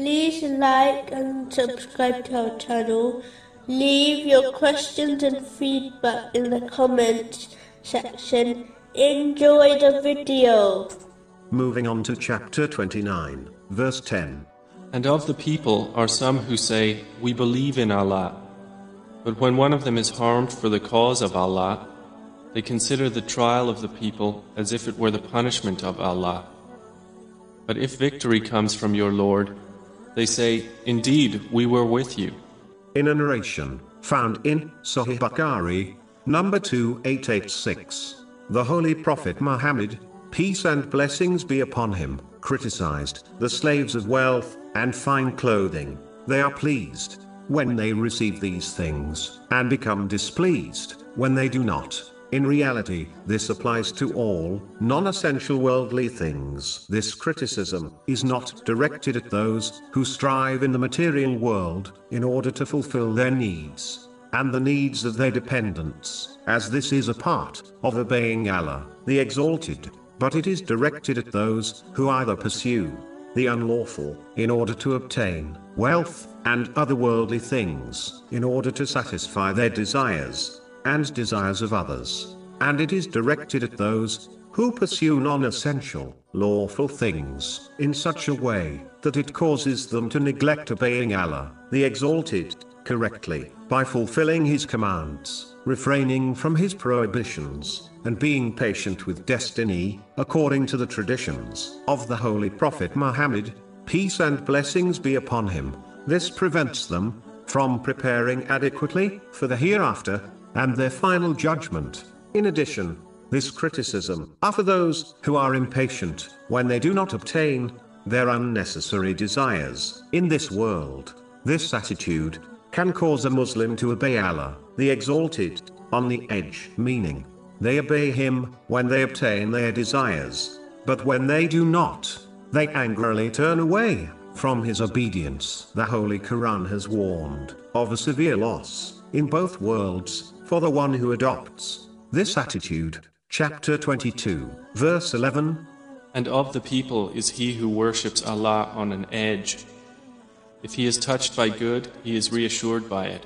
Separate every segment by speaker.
Speaker 1: like and subscribe to our channel. Leave your questions and feedback in the comments section. Enjoy the video.
Speaker 2: Moving on to chapter 29, verse 10.
Speaker 3: And of the people are some who say, We believe in Allah. But when one of them is harmed for the cause of Allah, they consider the trial of the people as if it were the punishment of Allah. But if victory comes from your Lord, they say, Indeed, we were with you.
Speaker 2: In a narration found in Sahih Bukhari, number 2886, the Holy Prophet Muhammad, peace and blessings be upon him, criticized the slaves of wealth and fine clothing. They are pleased when they receive these things, and become displeased when they do not. In reality, this applies to all non-essential worldly things. This criticism is not directed at those who strive in the material world in order to fulfill their needs and the needs of their dependents, as this is a part of obeying Allah, the Exalted, but it is directed at those who either pursue the unlawful in order to obtain wealth and other worldly things in order to satisfy their desires and desires of others, and it is directed at those who pursue non-essential, lawful things in such a way that it causes them to neglect obeying Allah, the Exalted, correctly, by fulfilling His commands, refraining from His prohibitions, and being patient with destiny, according to the traditions of the Holy Prophet Muhammad, peace and blessings be upon him. This prevents them from preparing adequately for the hereafter and their final judgment. In addition, this criticism are for those who are impatient when they do not obtain their unnecessary desires in this world. This attitude can cause a Muslim to obey Allah, the Exalted, on the edge, meaning they obey Him when they obtain their desires, but when they do not, they angrily turn away from His obedience. The Holy Quran has warned of a severe loss in both worlds for the one who adopts this attitude. Chapter 22, verse 11.
Speaker 3: And of the people is he who worships Allah on an edge. If he is touched by good, he is reassured by it.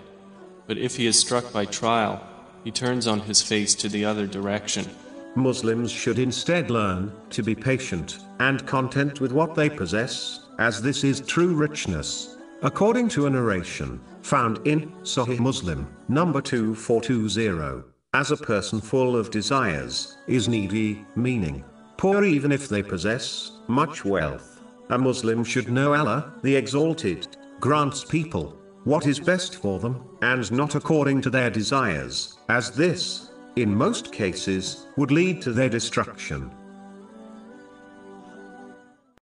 Speaker 3: But if he is struck by trial, he turns on his face to the other direction.
Speaker 2: Muslims should instead learn to be patient and content with what they possess, as this is true richness. According to a narration found in Sahih Muslim, number 2420, as a person full of desires is needy, meaning poor even if they possess much wealth. A Muslim should know Allah, the Exalted, grants people what is best for them, and not according to their desires, as this, in most cases, would lead to their destruction.